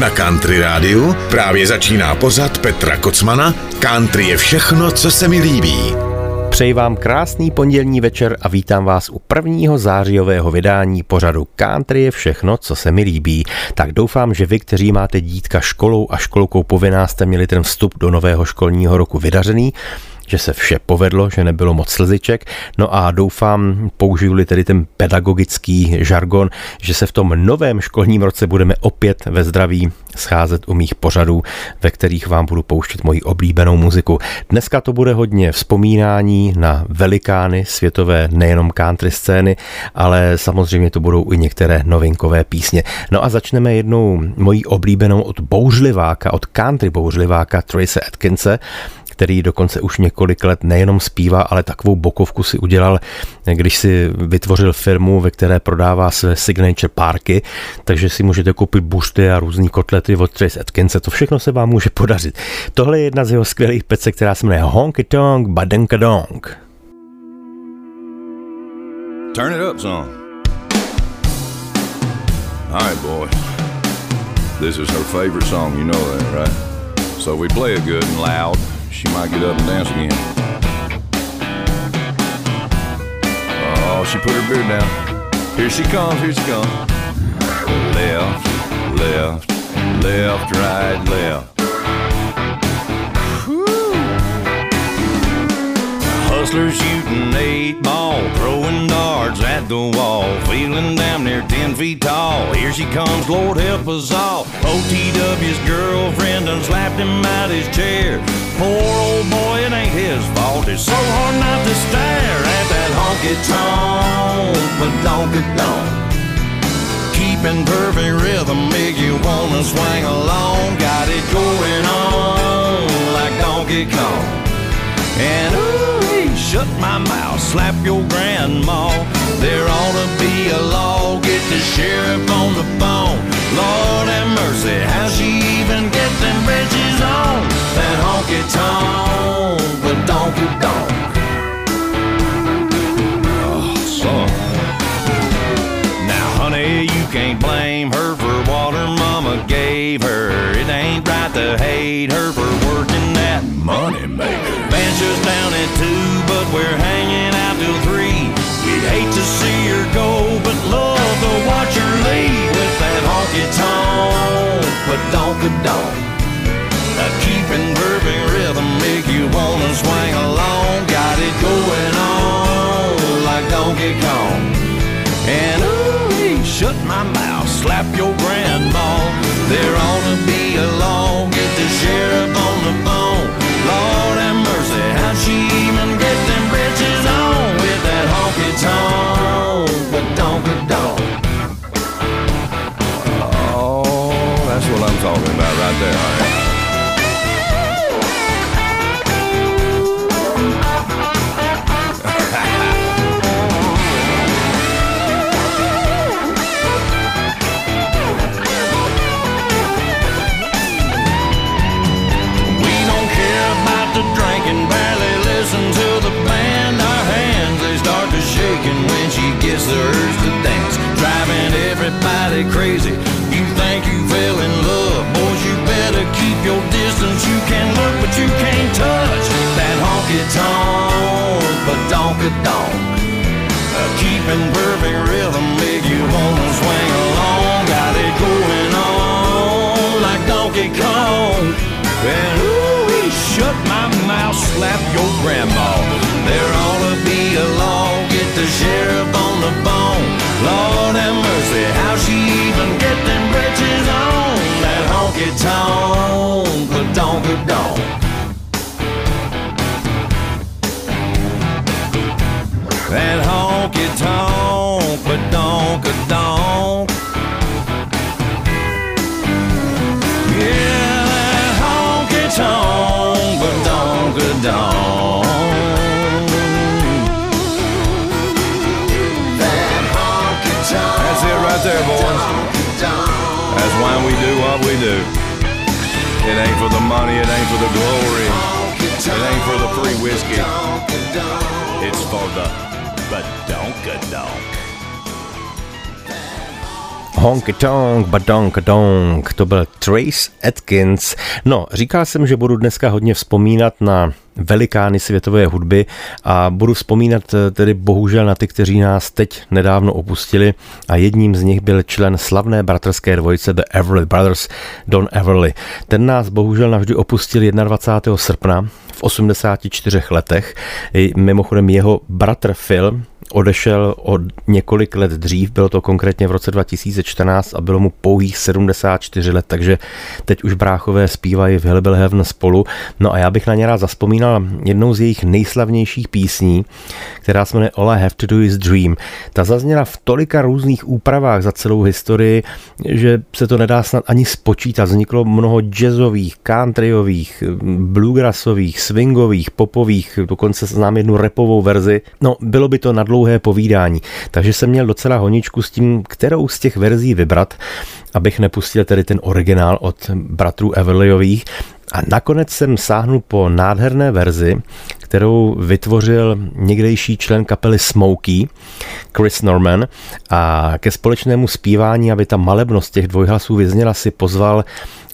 Na Country Rádiu právě začíná pořad Petra Kocmana Country je všechno, co se mi líbí. Přeji vám krásný pondělní večer a vítám vás u prvního zářijového vydání pořadu Country je všechno, co se mi líbí. Tak doufám, že vy, kteří máte dítka školou a školkou povinná, jste měli ten vstup do nového školního roku vydařený že se vše povedlo, že nebylo moc slziček. No a doufám, použiju-li tedy ten pedagogický žargon, že se v tom novém školním roce budeme opět ve zdraví scházet u mých pořadů, ve kterých vám budu pouštět moji oblíbenou muziku. Dneska to bude hodně vzpomínání na velikány světové nejenom country scény, ale samozřejmě to budou i některé novinkové písně. No a začneme jednou mojí oblíbenou od bouřliváka, od country bouřliváka Trace Atkinse, který dokonce už několik let nejenom zpívá, ale takovou bokovku si udělal, když si vytvořil firmu, ve které prodává své signature parky, takže si můžete koupit bušty a různý kotlety od Trace Atkinse, to všechno se vám může podařit. Tohle je jedna z jeho skvělých pecek, která se jmenuje Honky Tonk Badenka Dong. Turn it up son. Alright boy. This is her favorite song, you know that, right? So we play it good and loud. She might get up and dance again. Oh, she put her beard down. Here she comes, here she comes. Left, left, left, right, left. Hustler shooting eight ball, throwing darts at the wall, feeling damn near ten feet tall. Here she comes, Lord help us all. OTW's girlfriend done slapped him out his chair. Poor old boy, it ain't his fault. It's so hard not to stare at that honky tonk, but don't get don't. Keeping perfect rhythm make you wanna swing along. Got it going on like Donkey Kong. And ooh shut my mouth, slap your grandma. There ought to be a law, get the sheriff on the phone. Lord have mercy, how she even get them bridges on? That honky tonk, but donkey donk. Gave her. It ain't right to hate her for working that money maker. Ben's just down at two but we're hanging out till three. We'd hate to see her go, but love to watch her leave with that honky tonk, but donka donk. A keeping perfect rhythm make you wanna swing along. Got it going on like Donkey Kong. And ooh, shut my mouth, slap your grandma. There ought to be a everybody crazy. You think you fell in love, boys, you better keep your distance. You can look, but you can't touch that honky tonk, but donka donk. Uh, keeping perfect rhythm make you wanna swing along. Got it going on like Donkey Kong. And ooh, he shut my mouth, slap your grandma. No. It ain't for the money, it ain't for the glory, it ain't for the free whiskey. It's for the badonka donk. Honky tonk, badonk donk, to byl Trace Atkins. No, říkal jsem, že budu dneska hodně vzpomínat na velikány světové hudby a budu vzpomínat eh, tedy bohužel na ty, kteří nás teď nedávno opustili a jedním z nich byl člen slavné bratrské dvojice The Everly Brothers, Don Everly. Ten nás bohužel navždy opustil 21. srpna v 84 letech. Mimochodem jeho bratr Phil odešel o několik let dřív, bylo to konkrétně v roce 2014 a bylo mu pouhých 74 let, takže teď už bráchové zpívají v Hillbilly Heaven spolu. No a já bych na ně rád zaspomínal jednou z jejich nejslavnějších písní, která se jmenuje All I Have to Do Is Dream. Ta zazněla v tolika různých úpravách za celou historii, že se to nedá snad ani spočítat. Vzniklo mnoho jazzových, countryových, bluegrassových, swingových, popových, dokonce znám jednu repovou verzi. No, bylo by to na dlouhé povídání, takže jsem měl docela honičku s tím, kterou z těch verzí vybrat, abych nepustil tedy ten originál od bratrů Everlyových. A nakonec jsem sáhnul po nádherné verzi, kterou vytvořil někdejší člen kapely Smokey, Chris Norman, a ke společnému zpívání, aby ta malebnost těch dvojhlasů vyzněla, si pozval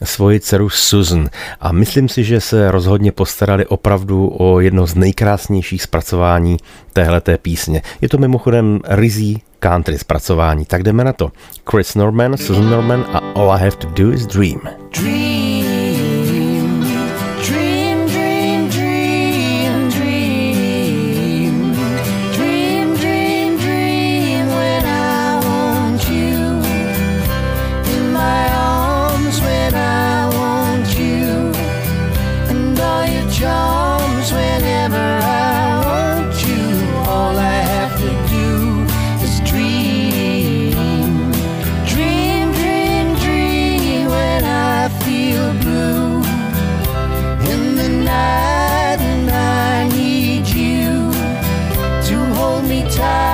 svoji dceru Susan. A myslím si, že se rozhodně postarali opravdu o jedno z nejkrásnějších zpracování téhleté písně. Je to mimochodem rizí country zpracování. Tak jdeme na to. Chris Norman, Susan Norman a All I Have to Do Is Dream. Dream. me tight.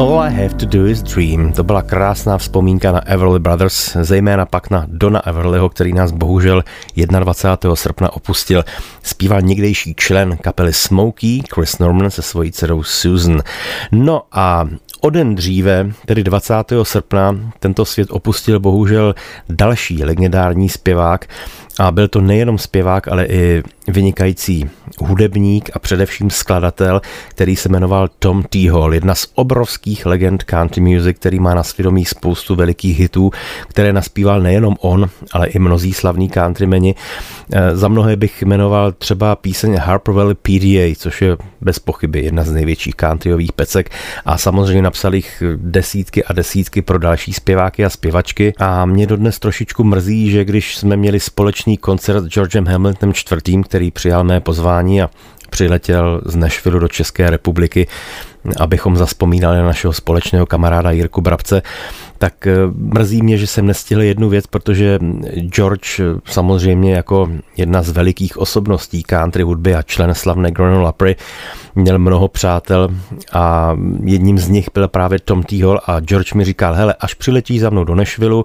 All I Have to Do Is Dream. To byla krásná vzpomínka na Everly Brothers, zejména pak na Dona Everlyho, který nás bohužel 21. srpna opustil. Zpíval někdejší člen kapely Smokey, Chris Norman se svojí dcerou Susan. No a O den dříve, tedy 20. srpna, tento svět opustil bohužel další legendární zpěvák a byl to nejenom zpěvák, ale i vynikající hudebník a především skladatel, který se jmenoval Tom T. Hall, jedna z obrovských legend country music, který má na svědomí spoustu velikých hitů, které naspíval nejenom on, ale i mnozí slavní countrymeni. E, za mnohé bych jmenoval třeba píseň Harper Valley PDA, což je bez pochyby jedna z největších countryových pecek a samozřejmě napsal jich desítky a desítky pro další zpěváky a zpěvačky a mě dodnes trošičku mrzí, že když jsme měli společný koncert s Georgem Hamiltonem IV., který přijal mé pozvání a přiletěl z Nashville do České republiky, abychom zaspomínali na našeho společného kamaráda Jirku Brabce, tak eh, mrzí mě, že jsem nestihl jednu věc, protože George eh, samozřejmě jako jedna z velikých osobností country hudby a člen slavné Granol Opry měl mnoho přátel a jedním z nich byl právě Tom T. Hall a George mi říkal, hele, až přiletíš za mnou do Nashville,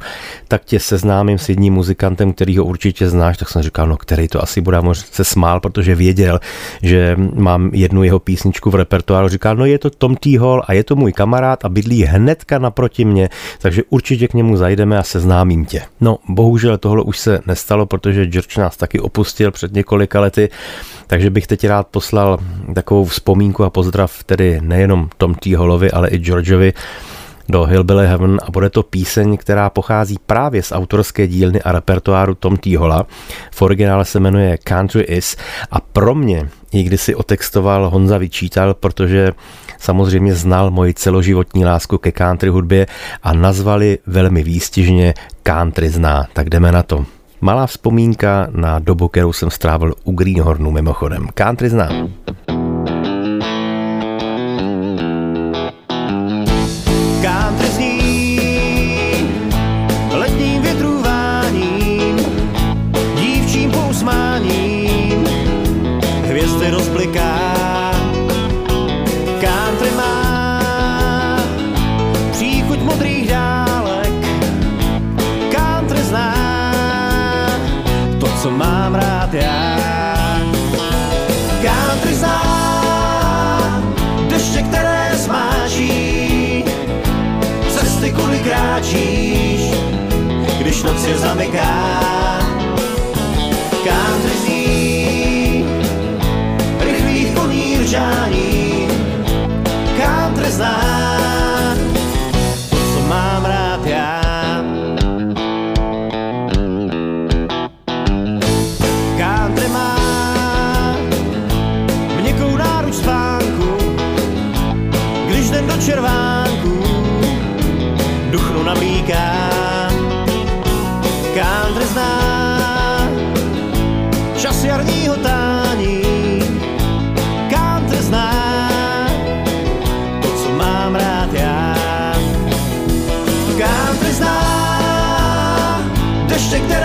tak tě seznámím s jedním muzikantem, který ho určitě znáš, tak jsem říkal, no který to asi bude, možná se smál, protože věděl, že mám jednu jeho písničku v repertoáru, říkal, no je to Tom T. Hall a je to můj kamarád a bydlí hnedka naproti mě, takže určitě k němu zajdeme a seznámím tě. No, bohužel tohle už se nestalo, protože George nás taky opustil před několika lety, takže bych teď rád poslal takovou vzpomínku a pozdrav tedy nejenom Tom T. Hallovi, ale i Georgeovi do Hillbilly Heaven a bude to píseň, která pochází právě z autorské dílny a repertoáru Tom T. Holla. V originále se jmenuje Country Is a pro mě ji kdysi otextoval Honza Vyčítal, protože samozřejmě znal moji celoživotní lásku ke country hudbě a nazvali velmi výstižně Country zná. Tak jdeme na to. Malá vzpomínka na dobu, kterou jsem strávil u Greenhornu mimochodem. Country znám.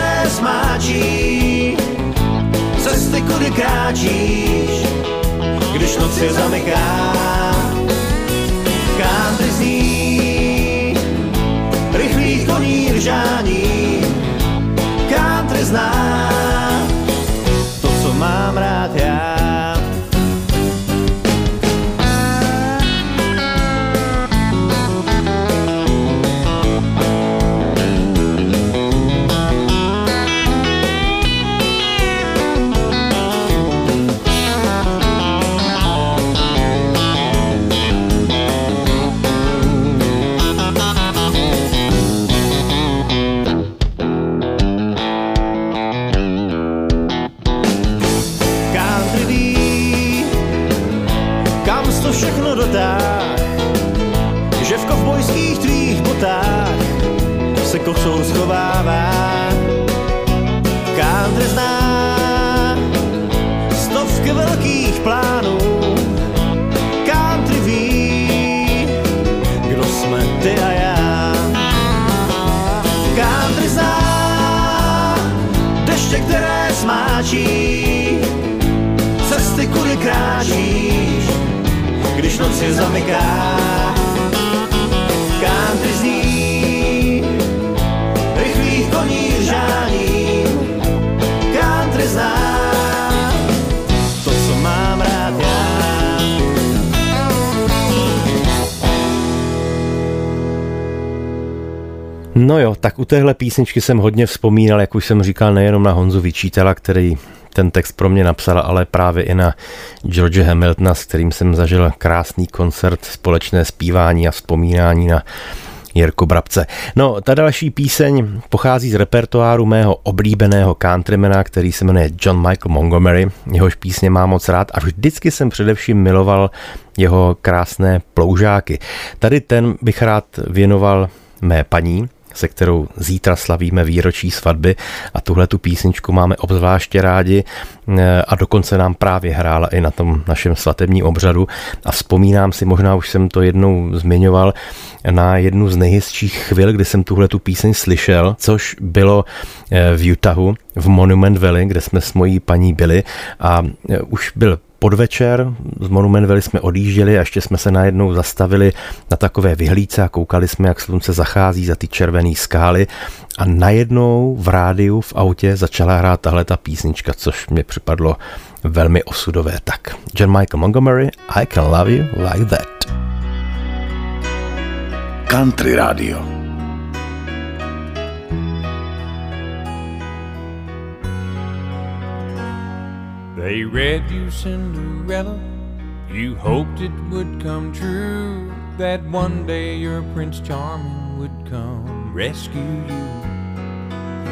Které smáčí, cesty, kudy kráčíš, když noc je zamyká. Country zní rychlých koní ržání, country zná kosou schovává. Country zná stovky velkých plánů. Ví, zná cesty, kudy kráčíš, když noc je zamyká. No jo, tak u téhle písničky jsem hodně vzpomínal, jak už jsem říkal, nejenom na Honzu Vyčítela, který ten text pro mě napsal, ale právě i na George Hamiltona, s kterým jsem zažil krásný koncert, společné zpívání a vzpomínání na Jirku Brabce. No, ta další píseň pochází z repertoáru mého oblíbeného countrymana, který se jmenuje John Michael Montgomery. Jehož písně mám moc rád a vždycky jsem především miloval jeho krásné ploužáky. Tady ten bych rád věnoval mé paní, se kterou zítra slavíme výročí svatby a tuhle tu písničku máme obzvláště rádi eh, a dokonce nám právě hrála i na tom našem svatebním obřadu. A vzpomínám si, možná už jsem to jednou zmiňoval, na jednu z nejhezčích chvil, kdy jsem tuhle tu píseň slyšel, což bylo eh, v Utahu, v Monument Valley, kde jsme s mojí paní byli. A eh, už byl podvečer z Monument Valley jsme odjížděli a ještě jsme se najednou zastavili na takové vyhlídce a koukali jsme, jak slunce zachází za ty červené skály a najednou v rádiu v autě začala hrát tahle ta písnička, což mě připadlo velmi osudové. Tak, John Michael Montgomery, I Can Love You Like That. Country Radio. They read you Cinderella, you hoped it would come true, that one day your Prince Charming would come rescue you.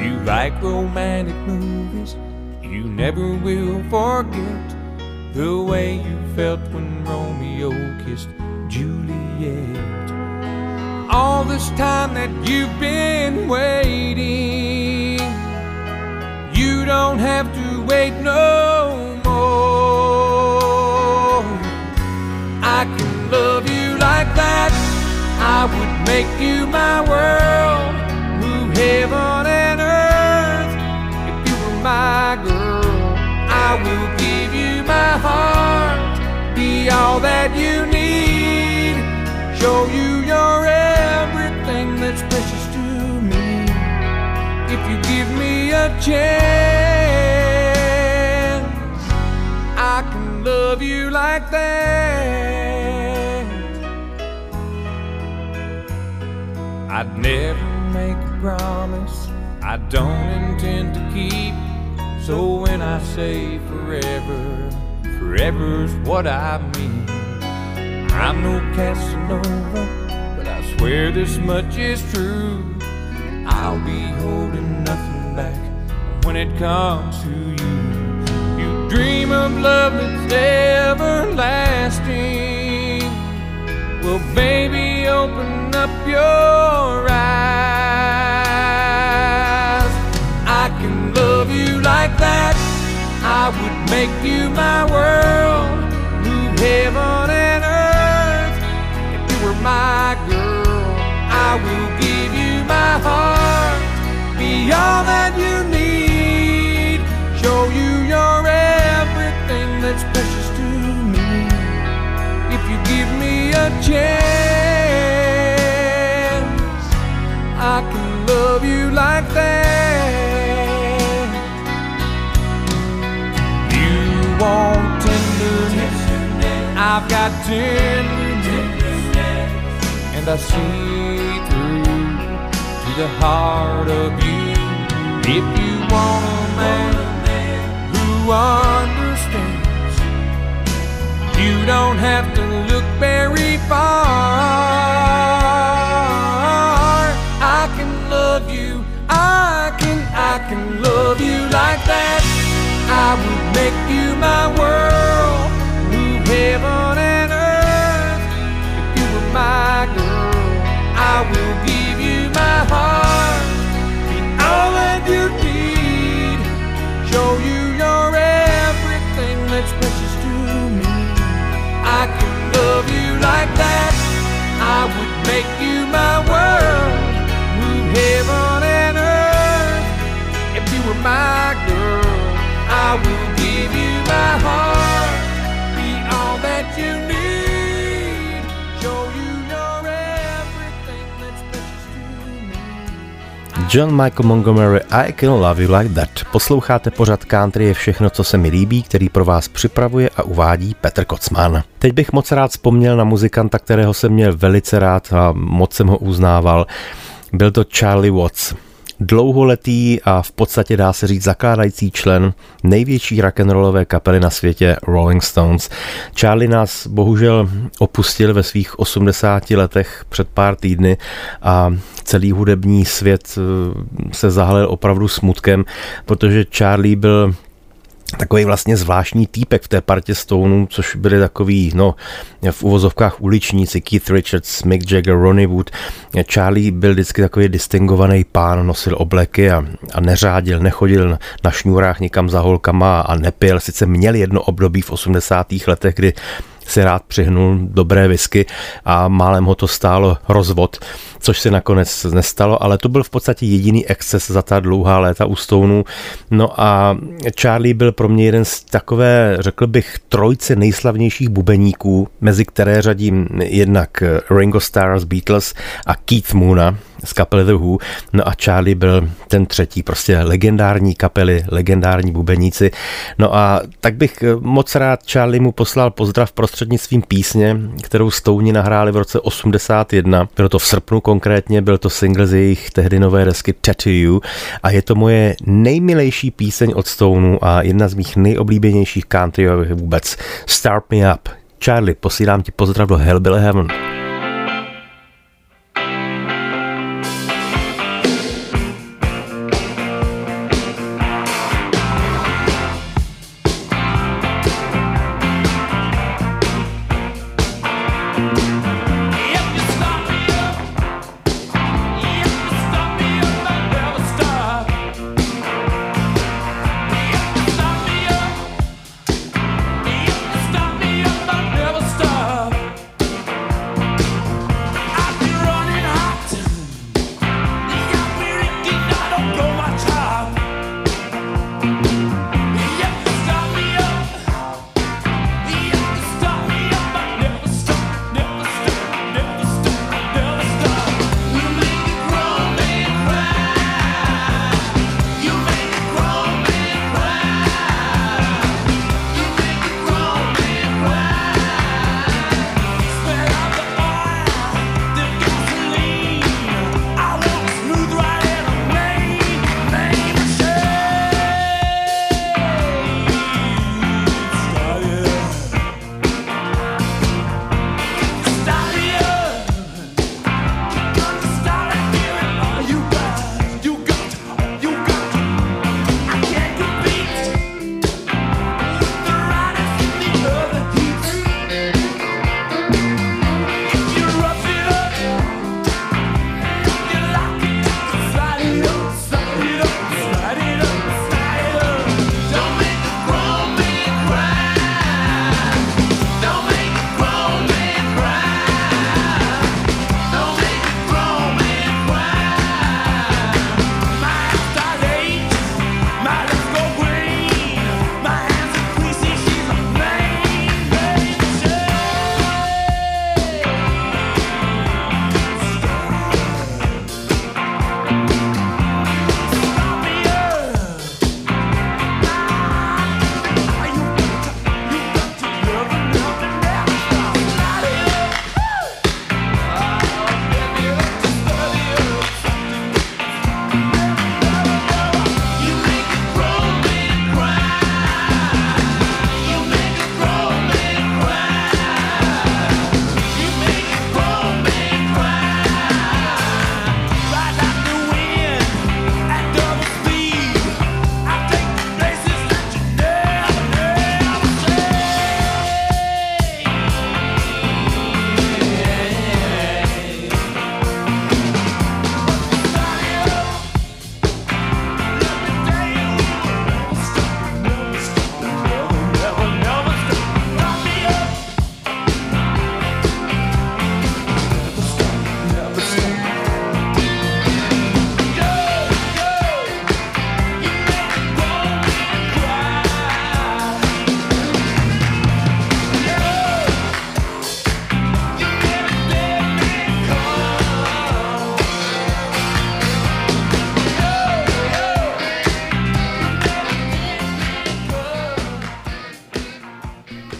You like romantic movies, you never will forget the way you felt when Romeo kissed Juliet. All this time that you've been waiting, you don't have to wait no more. I can love you like that. I would make you my world, I say forever, forever's what I mean. I'm no Casanova, but I swear this much is true. I'll be holding nothing back when it comes to you. You dream of love that's everlasting. Well, baby, open up your eyes. I can love you like that. I would make you my world, move heaven and earth. If you were my girl, I will give you my heart, be all that you need, show you your everything that's precious to me. If you give me a chance, I can love you like that. I've got tenderness, and I see through to the heart of you. If you want a man who understands, you don't have to look very far. I can love you, I can, I can love you like that. I would make you my world, John Michael Montgomery I Can Love You Like That. Posloucháte pořad Country je všechno, co se mi líbí, který pro vás připravuje a uvádí Petr Kocman. Teď bych moc rád vzpomněl na muzikanta, kterého jsem měl velice rád a moc jsem ho uznával. Byl to Charlie Watts. Dlouholetý a v podstatě dá se říct zakládající člen největší rock'n'rollové kapely na světě Rolling Stones. Charlie nás bohužel opustil ve svých 80 letech před pár týdny a celý hudební svět eh, se zahalil opravdu smutkem, protože Charlie byl takový vlastně zvláštní týpek v té partě Stoneů, což byli takový, no, v uvozovkách uličníci, Keith Richards, Mick Jagger, Ronnie Wood. Charlie byl vždycky takový distingovaný pán, nosil obleky a, a neřádil, nechodil na šňůrách nikam za holkama a nepil. Sice měl jedno období v 80. letech, kdy si rád přihnul dobré whisky a málem ho to stálo rozvod, což se nakonec nestalo, ale to byl v podstatě jediný exces za ta dlouhá léta u Stoneu. No a Charlie byl pro mě jeden z takové, řekl bych, trojce nejslavnějších bubeníků, mezi které řadím jednak Ringo Starr z Beatles a Keith Moona, z kapely The Who, no a Charlie byl ten třetí, prostě legendární kapely, legendární bubeníci. No a tak bych eh, moc rád Charlie mu poslal pozdrav prostřednictvím písně, kterou Stouni nahráli v roce 81. Bylo to v srpnu konkrétně, byl to single z jejich tehdy nové desky Tattoo You a je to moje nejmilejší píseň od Stoneu a jedna z mých nejoblíbenějších country vůbec. Start Me Up. Charlie, posílám ti pozdrav do Hellbilly Heaven.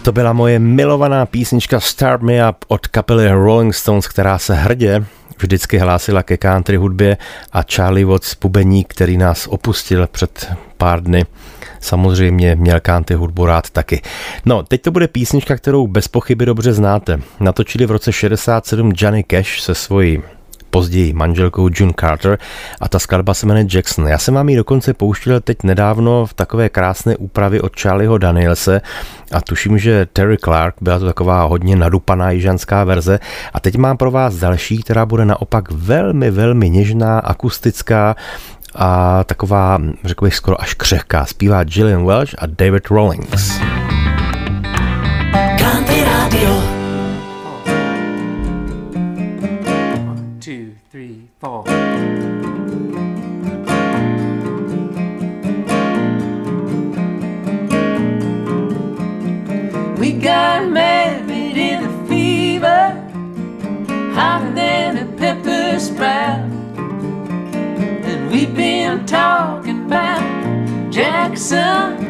To byla moje milovaná písnička Start Me Up od kapely Rolling Stones, která se hrdě vždycky hlásila ke country hudbě a Charlie Watts, pubeník, který nás opustil před pár dny, samozřejmě měl country hudbu rád taky. No, teď to bude písnička, kterou bez pochyby dobře znáte. Natočili v roce 67 Johnny Cash se svojí později manželkou June Carter a ta skladba se jmenuje Jackson. Já jsem vám ji dokonce pouštěl teď nedávno v takové krásné úpravě od Charlieho Danielse a tuším, že Terry Clark byla to taková hodně nadupaná jižanská verze a teď mám pro vás další, která bude naopak velmi, velmi něžná, akustická a taková, řekl bych, skoro až křehká. Zpívá Gillian Welch a David Rawlings. Four. We got married in a fever, hotter than a pepper sprout. And we've been talking about Jackson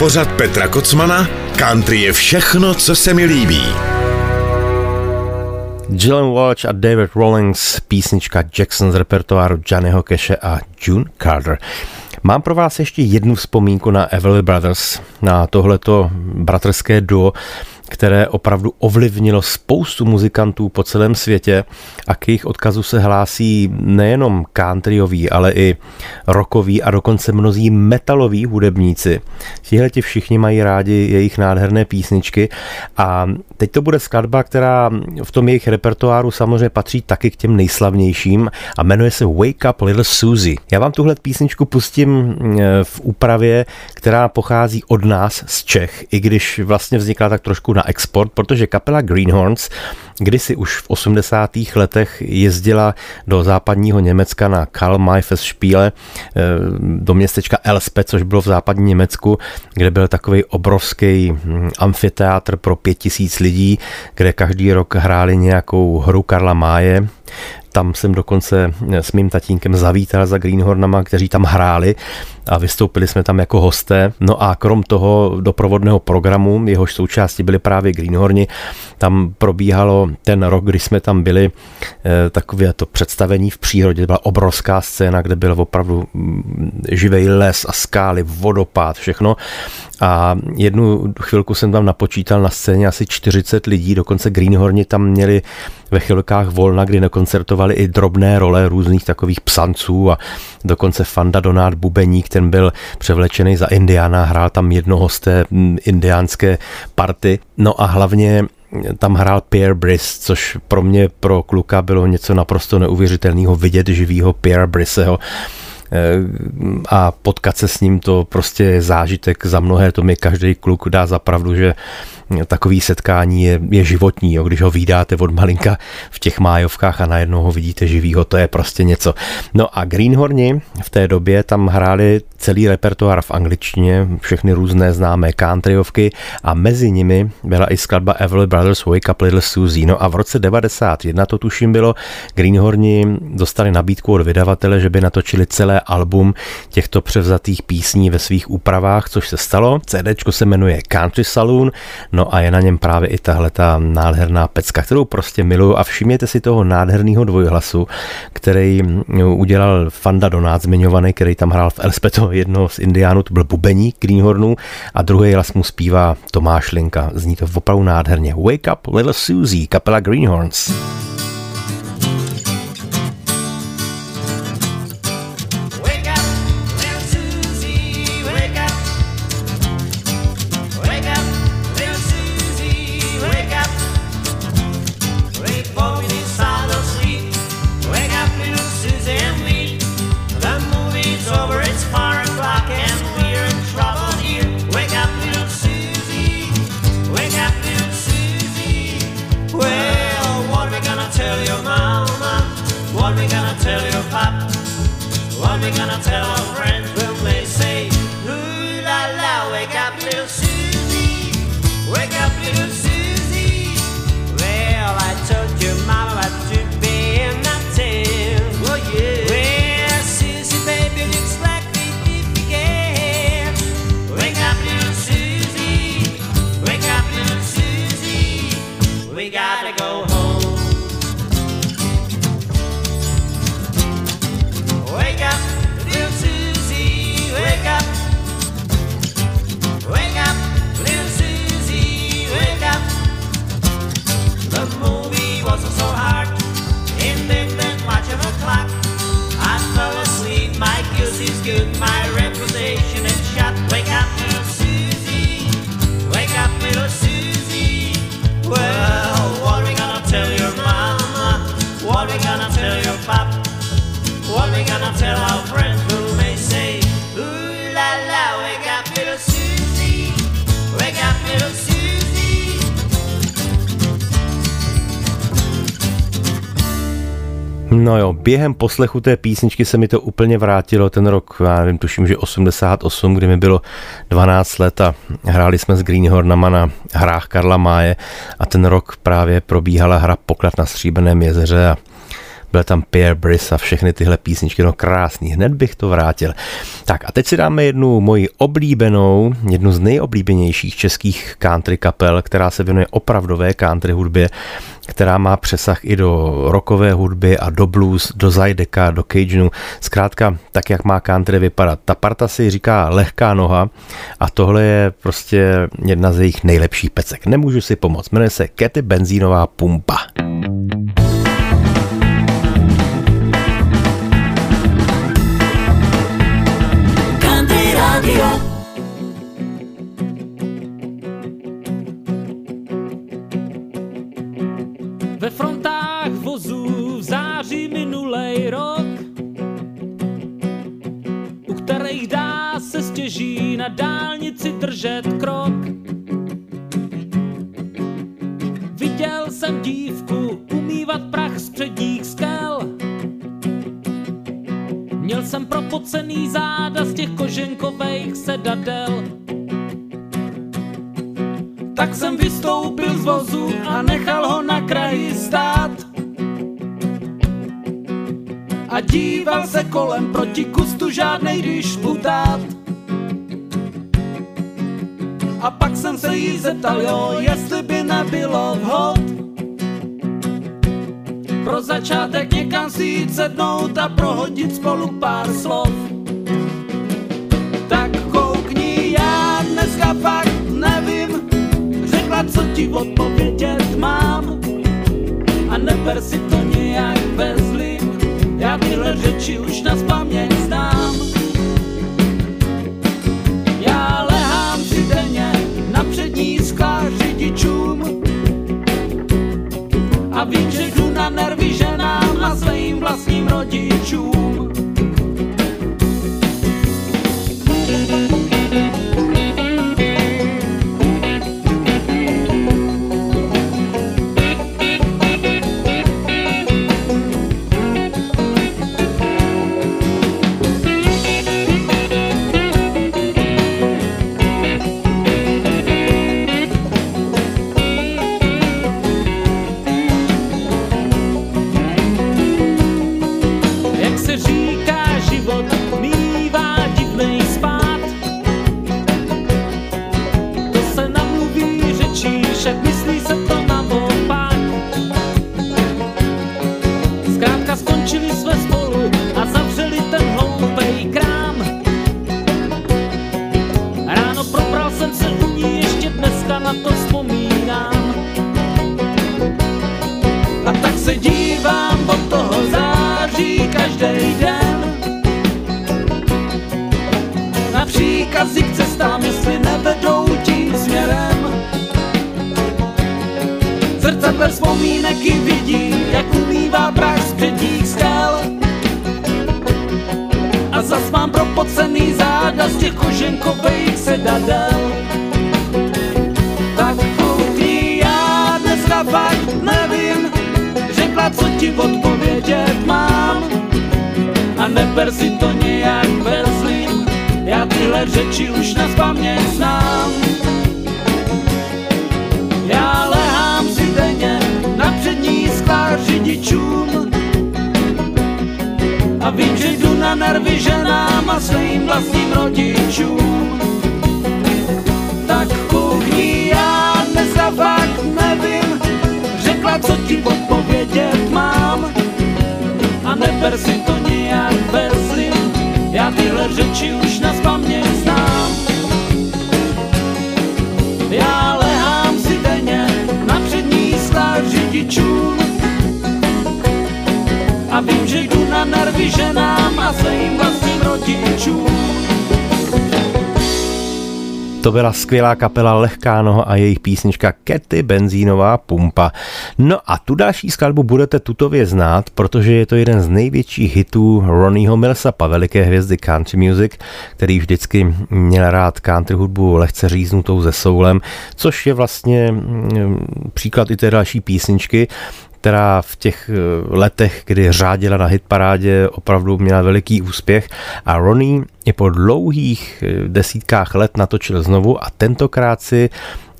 pořad Petra Kocmana? Country je všechno, co se mi líbí. Gillian Walsh a David Rawlings, písnička Jackson z repertoáru Johnnyho Cache a June Carter. Mám pro vás ještě jednu vzpomínku na Everly Brothers, na tohleto bratrské duo, které opravdu ovlivnilo spoustu muzikantů po celém světě a k jejich odkazu se hlásí nejenom countryový, ale i rockoví a dokonce mnozí metaloví hudebníci. Tihle ti všichni mají rádi jejich nádherné písničky a teď to bude skladba, která v tom jejich repertoáru samozřejmě patří taky k těm nejslavnějším a jmenuje se Wake Up Little Susie. Já vám tuhle písničku pustím v úpravě, která pochází od nás z Čech, i když vlastně vznikla tak trošku na export, protože kapela Greenhorns kdysi už v 80. letech jezdila do západního Německa na Karl May Festspiele do městečka Elspe, což bylo v západním Německu, kde byl takový obrovský amfiteátr pro pět tisíc lidí, kde každý rok hráli nějakou hru Karla Máje Tam jsem dokonce s mým tatínkem zavítal za Greenhornama, kteří tam hráli a vystoupili jsme tam jako hosté. No a krom toho doprovodného programu, jehož součástí byly právě Greenhorni, tam probíhalo ten rok, kdy jsme tam byli, eh, takové to představení v přírodě. Byla obrovská scéna, kde byl opravdu mm, živý les a skály, vodopád, všechno. A jednu chvilku jsem tam napočítal na scéně asi 40 lidí, dokonce Greenhorni tam měli ve chvilkách volna, kdy nekoncertovali i drobné role různých takových psanců a dokonce Fanda Donát Bubeník, ten byl převlečený za Indiana, hrál tam jednoho z té mm, indiánské party. No a hlavně tam hrál Pierre Brice, což pro mě, pro kluka bylo něco naprosto neuvěřitelného vidět živýho Pierre Briceho eh, a potkat se s ním to prostě je zážitek za mnohé, to mi každý kluk dá za pravdu, že takový setkání je, je životní, jo. když ho vydáte od malinka v těch májovkách a najednou ho vidíte živýho, to je prostě něco. No a Greenhorni v té době tam hráli celý repertoár v angličtině, všechny různé známé countryovky a mezi nimi byla i skladba Everly Brothers Wake Up Little Susie. No a v roce 91 to tuším bylo, Greenhorni dostali nabídku od vydavatele, že by natočili celé album těchto převzatých písní ve svých úpravách, což se stalo. CDčko se jmenuje Country Saloon, No a je na něm právě i tahle ta nádherná pecka, kterou prostě miluju a všimněte si toho nádherného dvojhlasu, který udělal Fanda Donát zmiňovaný, který tam hrál v Elspeto jedno z Indiánů, to byl bubeník Greenhornu a druhý hlas mu zpívá Tomáš Linka. Zní to opravdu nádherně. Wake up, little Susie, kapela Greenhorns. Během poslechu té písničky se mi to úplně vrátilo, ten rok, já nevím, tuším, že 88, kdy mi bylo 12 let a hráli jsme s Greenhornama na hrách Karla Máje. A ten rok právě probíhala hra Poklad na Stříbeném jezeře a byl tam Pierre Brice a všechny tyhle písničky, no krásný, hned bych to vrátil. Tak a teď si dáme jednu moji oblíbenou, jednu z nejoblíbenějších českých country kapel, která se věnuje opravdové country hudbě, která má přesah i do rockové hudby a do blues, do zajdeka, do cajunu. Zkrátka, tak jak má country vypadat. Ta parta si říká lehká noha a tohle je prostě jedna z jejich nejlepších pecek. Nemůžu si pomoct. Jmenuje se Kety Benzínová pumpa. Ve kterých dá se stěží na dálnici držet krok. Viděl jsem dívku umývat prach z předních skel. Měl jsem propocený záda z těch koženkových sedadel. Tak jsem vystoupil z vozu a nechal ho na kraji stát. A díval se kolem proti kustu žádnej když putát. A pak jsem se jí zeptal, jo, jestli by nebylo vhod pro začátek někam si jít sednout a prohodit spolu pár slov. Tak koukni, já dneska fakt nevím, řekla, co ti odpovědět mám. A neber si to nějak ve zlým, já tyhle řeči už na paměť znám. Já lehám si denně na přední skla řidičům a vím, že jdu na nervy ženám a svým vlastním rodičům. To byla skvělá kapela Lehká noha a jejich písnička Kety Benzínová pumpa. No a tu další skladbu budete tutově znát, protože je to jeden z největších hitů Ronnieho Millsapa, veliké hvězdy country music, který vždycky měl rád country hudbu lehce říznutou ze soulem, což je vlastně mm, příklad i té další písničky která v těch eh, letech, kdy řádila na hitparádě, opravdu měla veliký úspěch a Ronnie i po dlouhých eh, desítkách let natočil znovu a tentokrát si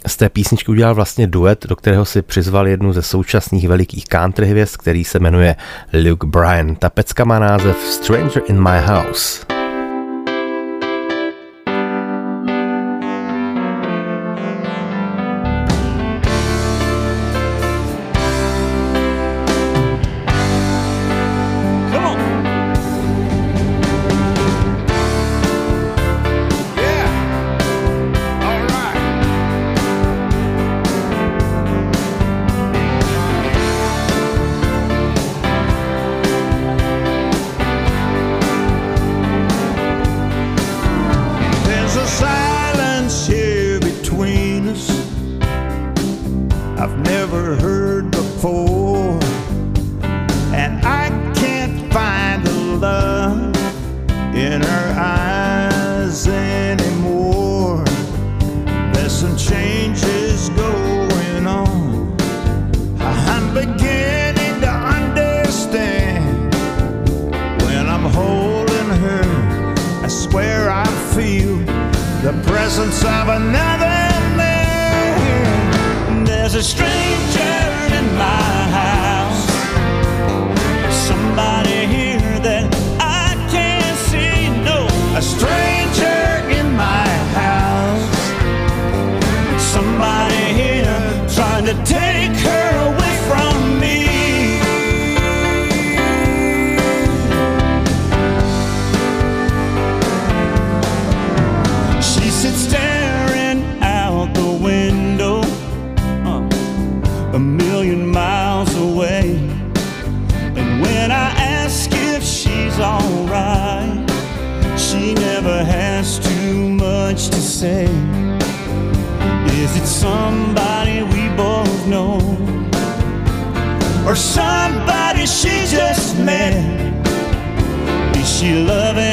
z té písničky udělal vlastně duet, do kterého si přizval jednu ze současných velikých country hvězd, který se jmenuje Luke Bryan. Ta pecka má název Stranger in My House. A stranger in my house. Is it somebody we both know? Or somebody she just met? Is she loving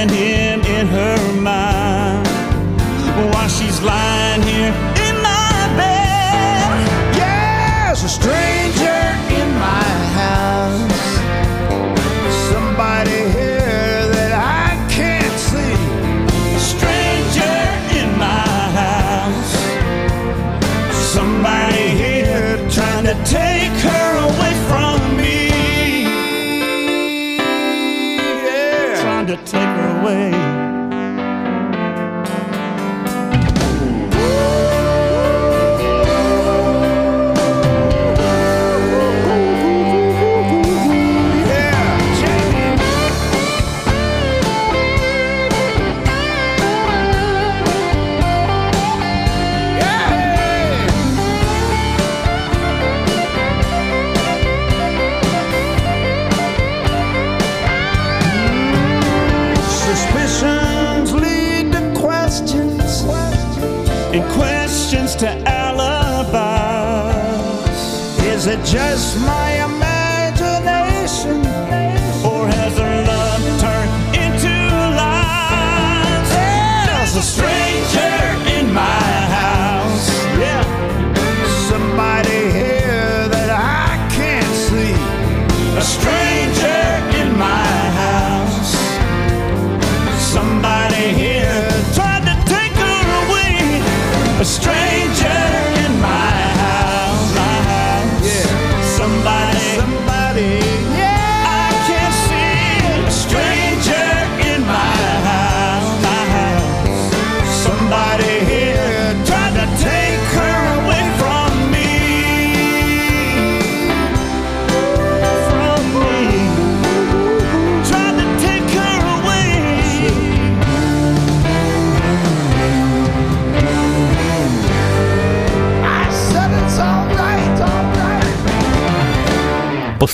to alibis. Is it just my imagination,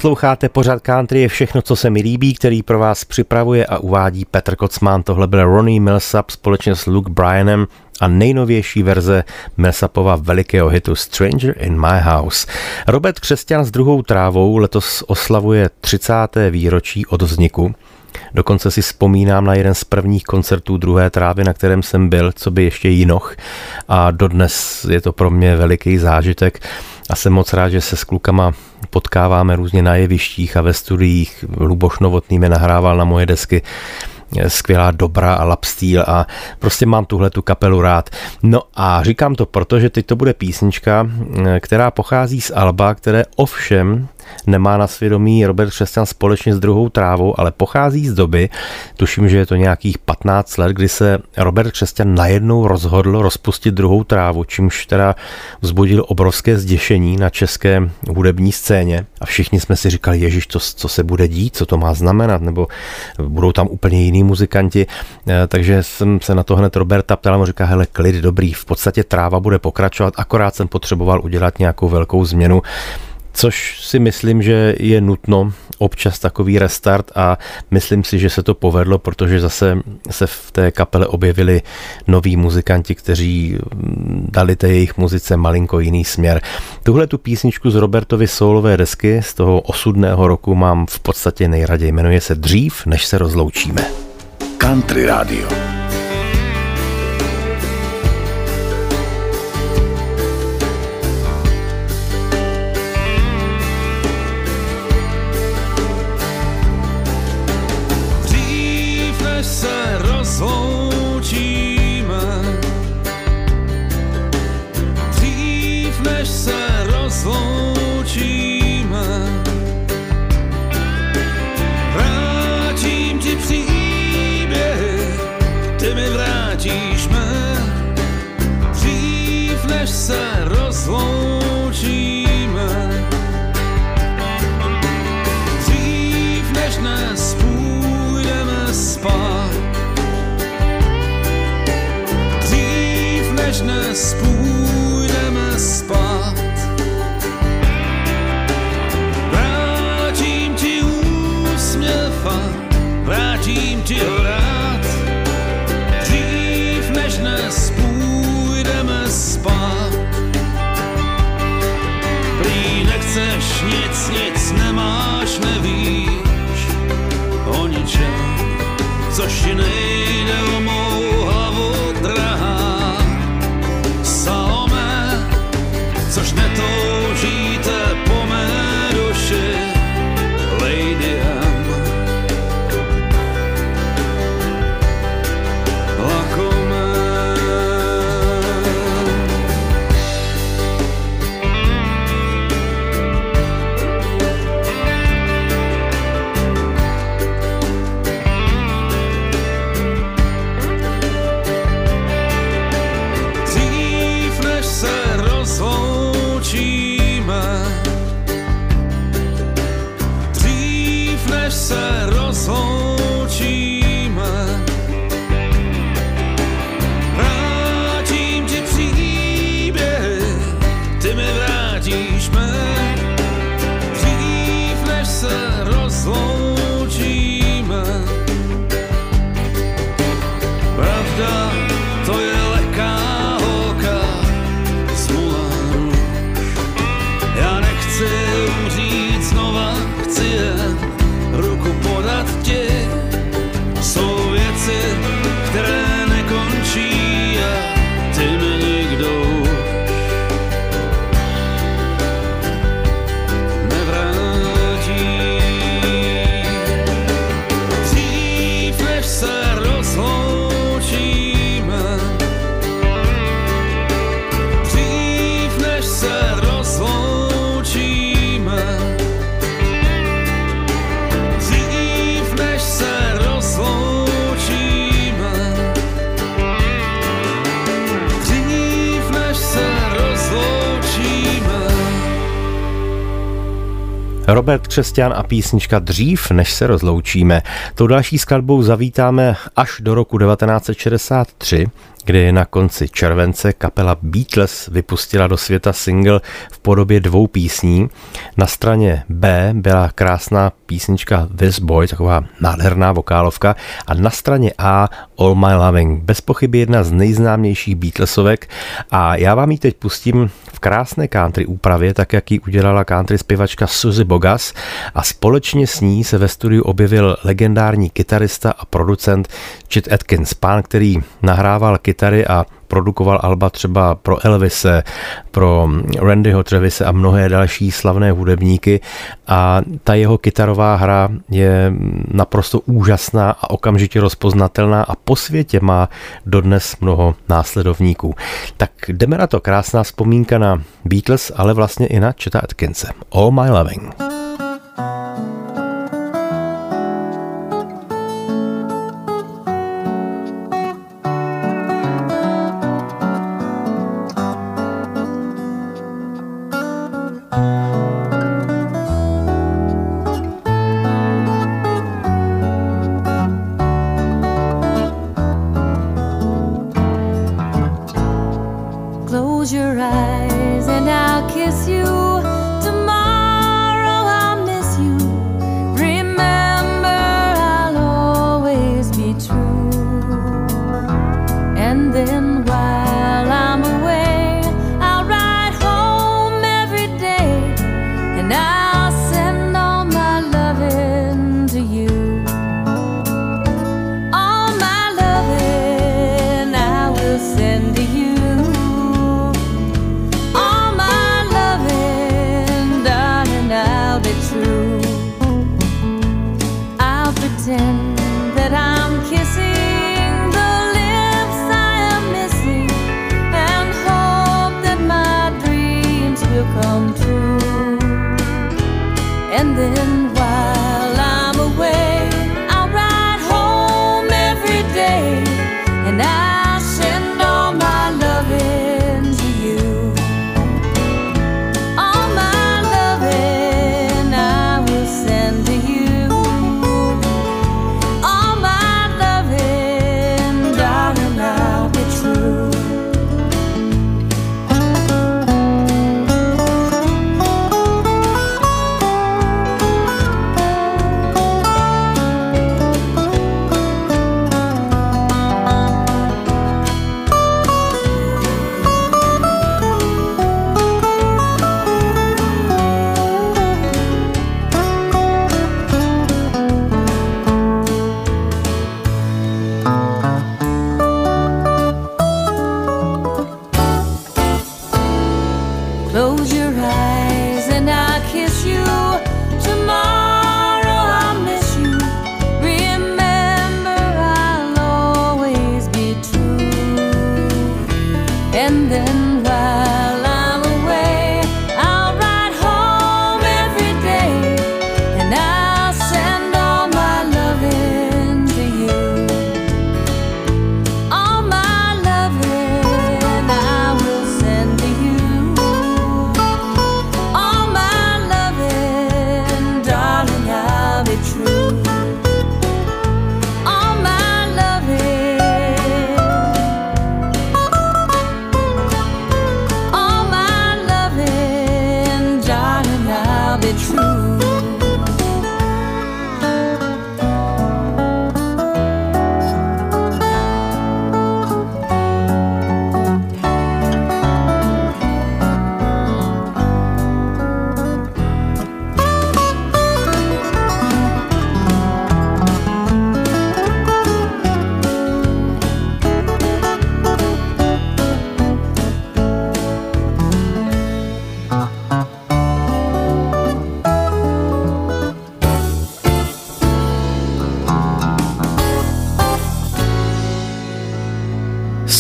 Posloucháte pořád country je všechno, co se mi líbí, který pro vás připravuje a uvádí Petr Kocman. Tohle byl Ronnie Millsap společně s Luke Bryanem a nejnovější verze Millsapova velikého hitu Stranger in My House. Robert Křesťan s druhou trávou letos oslavuje 30. výročí od vzniku. Dokonce si vzpomínám na jeden z prvních koncertů druhé trávy, na kterém jsem byl, co by ještě jinoch. A dodnes je to pro mě veliký zážitek a jsem moc rád, že se s klukama potkáváme různě na jevištích a ve studiích. Luboš Novotný mě nahrával na moje desky skvělá dobra a lapstýl a prostě mám tuhle tu kapelu rád. No a říkám to proto, že teď to bude písnička, která pochází z Alba, které ovšem nemá na svědomí Robert Křesťan společně s druhou trávou, ale pochází z doby, tuším, že je to nějakých 15 let, kdy se Robert Křesťan najednou rozhodl rozpustit druhou trávu, čímž teda vzbudil obrovské zděšení na české hudební scéně. A všichni jsme si říkali, ježiš, to, co se bude dít, co to má znamenat, nebo budou tam úplně jiní muzikanti, Eh, takže jsem se na to hned Roberta ptal, mu říká, hele, klid, dobrý, v podstatě tráva bude pokračovat, akorát jsem potřeboval udělat nějakou velkou změnu což si myslím, že je nutno občas takový restart a myslím si, že se to povedlo, protože zase se v té kapele objevili noví muzikanti, kteří mm, dali té jejich muzice malinko jiný směr. Tuhle tu písničku z Robertovy soulové desky z toho osudného roku mám v podstatě nejraději. Jmenuje se Dřív, než se rozloučíme. Country Radio. Robert Křesťan a písnička Dřív, než se rozloučíme. Tou další skladbou zavítáme až do roku 1963, kdy na konci července kapela Beatles vypustila do světa single v podobě dvou písní. Na straně B byla krásná písnička This Boy, taková nádherná vokálovka, a na straně A All My Loving, bez pochyby jedna z nejznámějších Beatlesovek a já vám ji teď pustím krásné country úpravě, tak jak ji udělala country zpěvačka Suzy Bogas a společně s ní se ve studiu objevil legendární kytarista a producent Chet Atkins, pán, který nahrával kytary a produkoval alba třeba pro Elvise, pro Randyho Trevise a mnohé další slavné hudebníky a ta jeho kytarová hra je naprosto úžasná a okamžitě rozpoznatelná a po světě má dodnes mnoho následovníků. Tak jdeme na to, krásná vzpomínka na Beatles, ale vlastně i na Cheta Atkinse. All My Loving.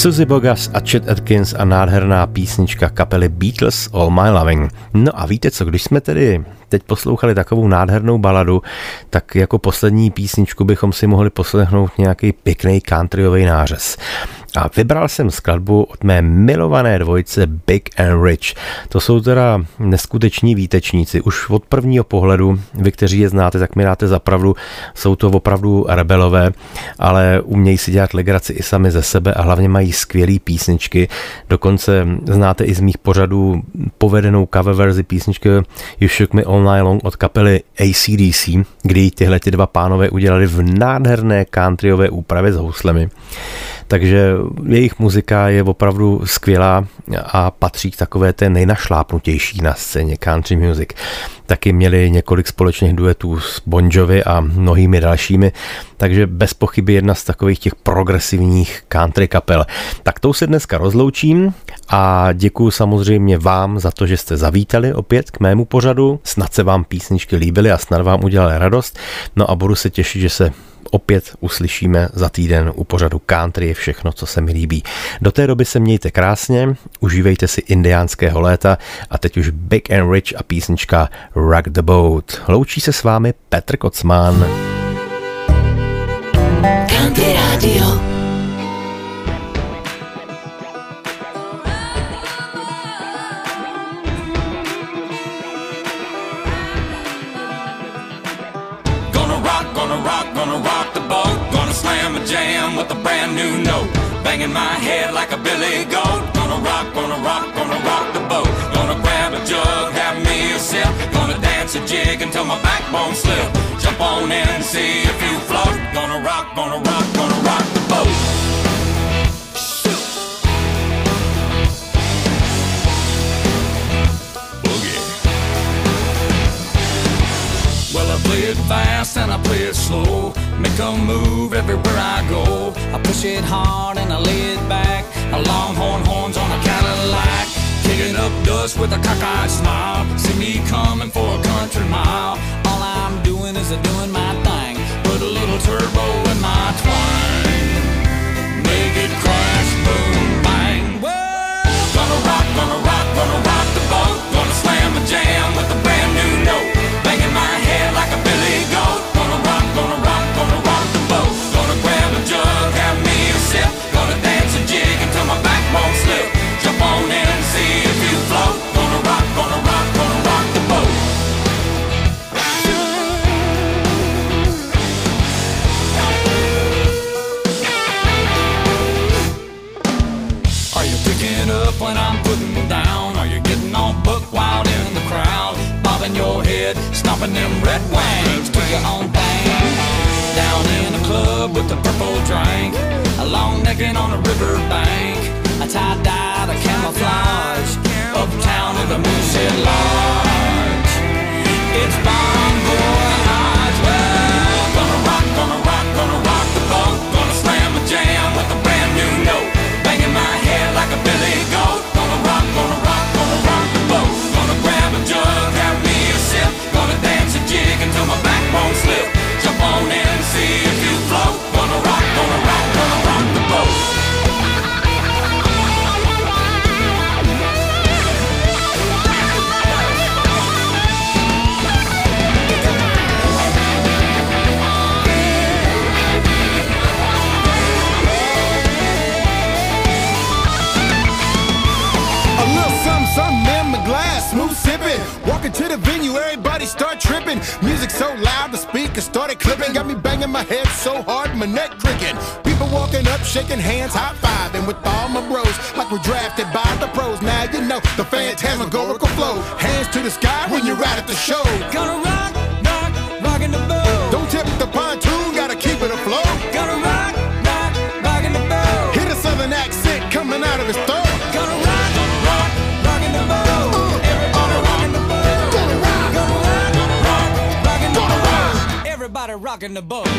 Suzy Bogas a Chet Atkins a nádherná písnička kapely Beatles All My Loving. No a víte co, když jsme tedy teď poslouchali takovou nádhernou baladu, tak jako poslední písničku bychom si mohli poslechnout nějaký pěkný countryový nářez. A vybral jsem skladbu od mé milované dvojice Big and Rich. To jsou teda neskuteční výtečníci. Už od prvního pohledu, vy, kteří je znáte, tak mi dáte zapravdu, jsou to opravdu rebelové, ale umějí si dělat legraci i sami ze sebe a hlavně mají skvělé písničky. Dokonce znáte i z mých pořadů povedenou cover verzi písničky You Shook Me All Night Long od kapely ACDC, kdy tyhle ty dva pánové udělali v nádherné countryové úpravě s houslemi. Takže jejich muzika je opravdu skvělá a patří k takové té nejnašlápnutější na scéně country music. Taky měli několik společných duetů s Bon Jovi a mnohými dalšími, takže bez pochyby jedna z takových těch progresivních country kapel. Tak tou se dneska rozloučím a děkuji samozřejmě vám za to, že jste zavítali opět k mému pořadu. Snad se vám písničky líbily a snad vám udělali radost. No a budu se těšit, že se opět uslyšíme za týden u pořadu Country je všechno, co se mi líbí. Do té doby se mějte krásně, užívejte si indiánského léta a teď už Big and Rich a písnička Rock the Boat. Loučí se s vámi Petr Kocman. Country Radio. Banging my head like a billy goat. Gonna rock, gonna rock, gonna rock the boat. Gonna grab a jug, have me a sip. Gonna dance a jig until my backbone slip. Jump on in and see if you float. Gonna rock, gonna rock, gonna rock the boat. Well, I play it fast and I play it slow. Make a move everywhere I go. I push it hard and I lay it back. A longhorn horns on a Cadillac. Kicking up dust with a cockeyed smile. See me coming for a country mile. All I'm doing is a doing my thing. Put a little turbo in my twang. Make it crash, boom, bang. Gonna rock, gonna rock, gonna rock the boat. Gonna slam a jam with a your own thing. Down in a club with a purple drink, a long necking on a river bank, a tie dye to camouflage, uptown in the Moosehead Lodge. It's Bon so hard, my neck cricking. People walking up, shaking hands, high fiving with all my bros, like we're drafted by the pros. Now you know the phantasmagorical flow. Hands to the sky when you're out at the show. Gonna rock, rock, rockin' the boat. Don't tip the pontoon, gotta keep it afloat. Gonna rock, rock, rockin' the boat. Hit a southern accent coming out of his throat. Gonna rock, rock, rockin' the boat. Everybody rockin' the boat.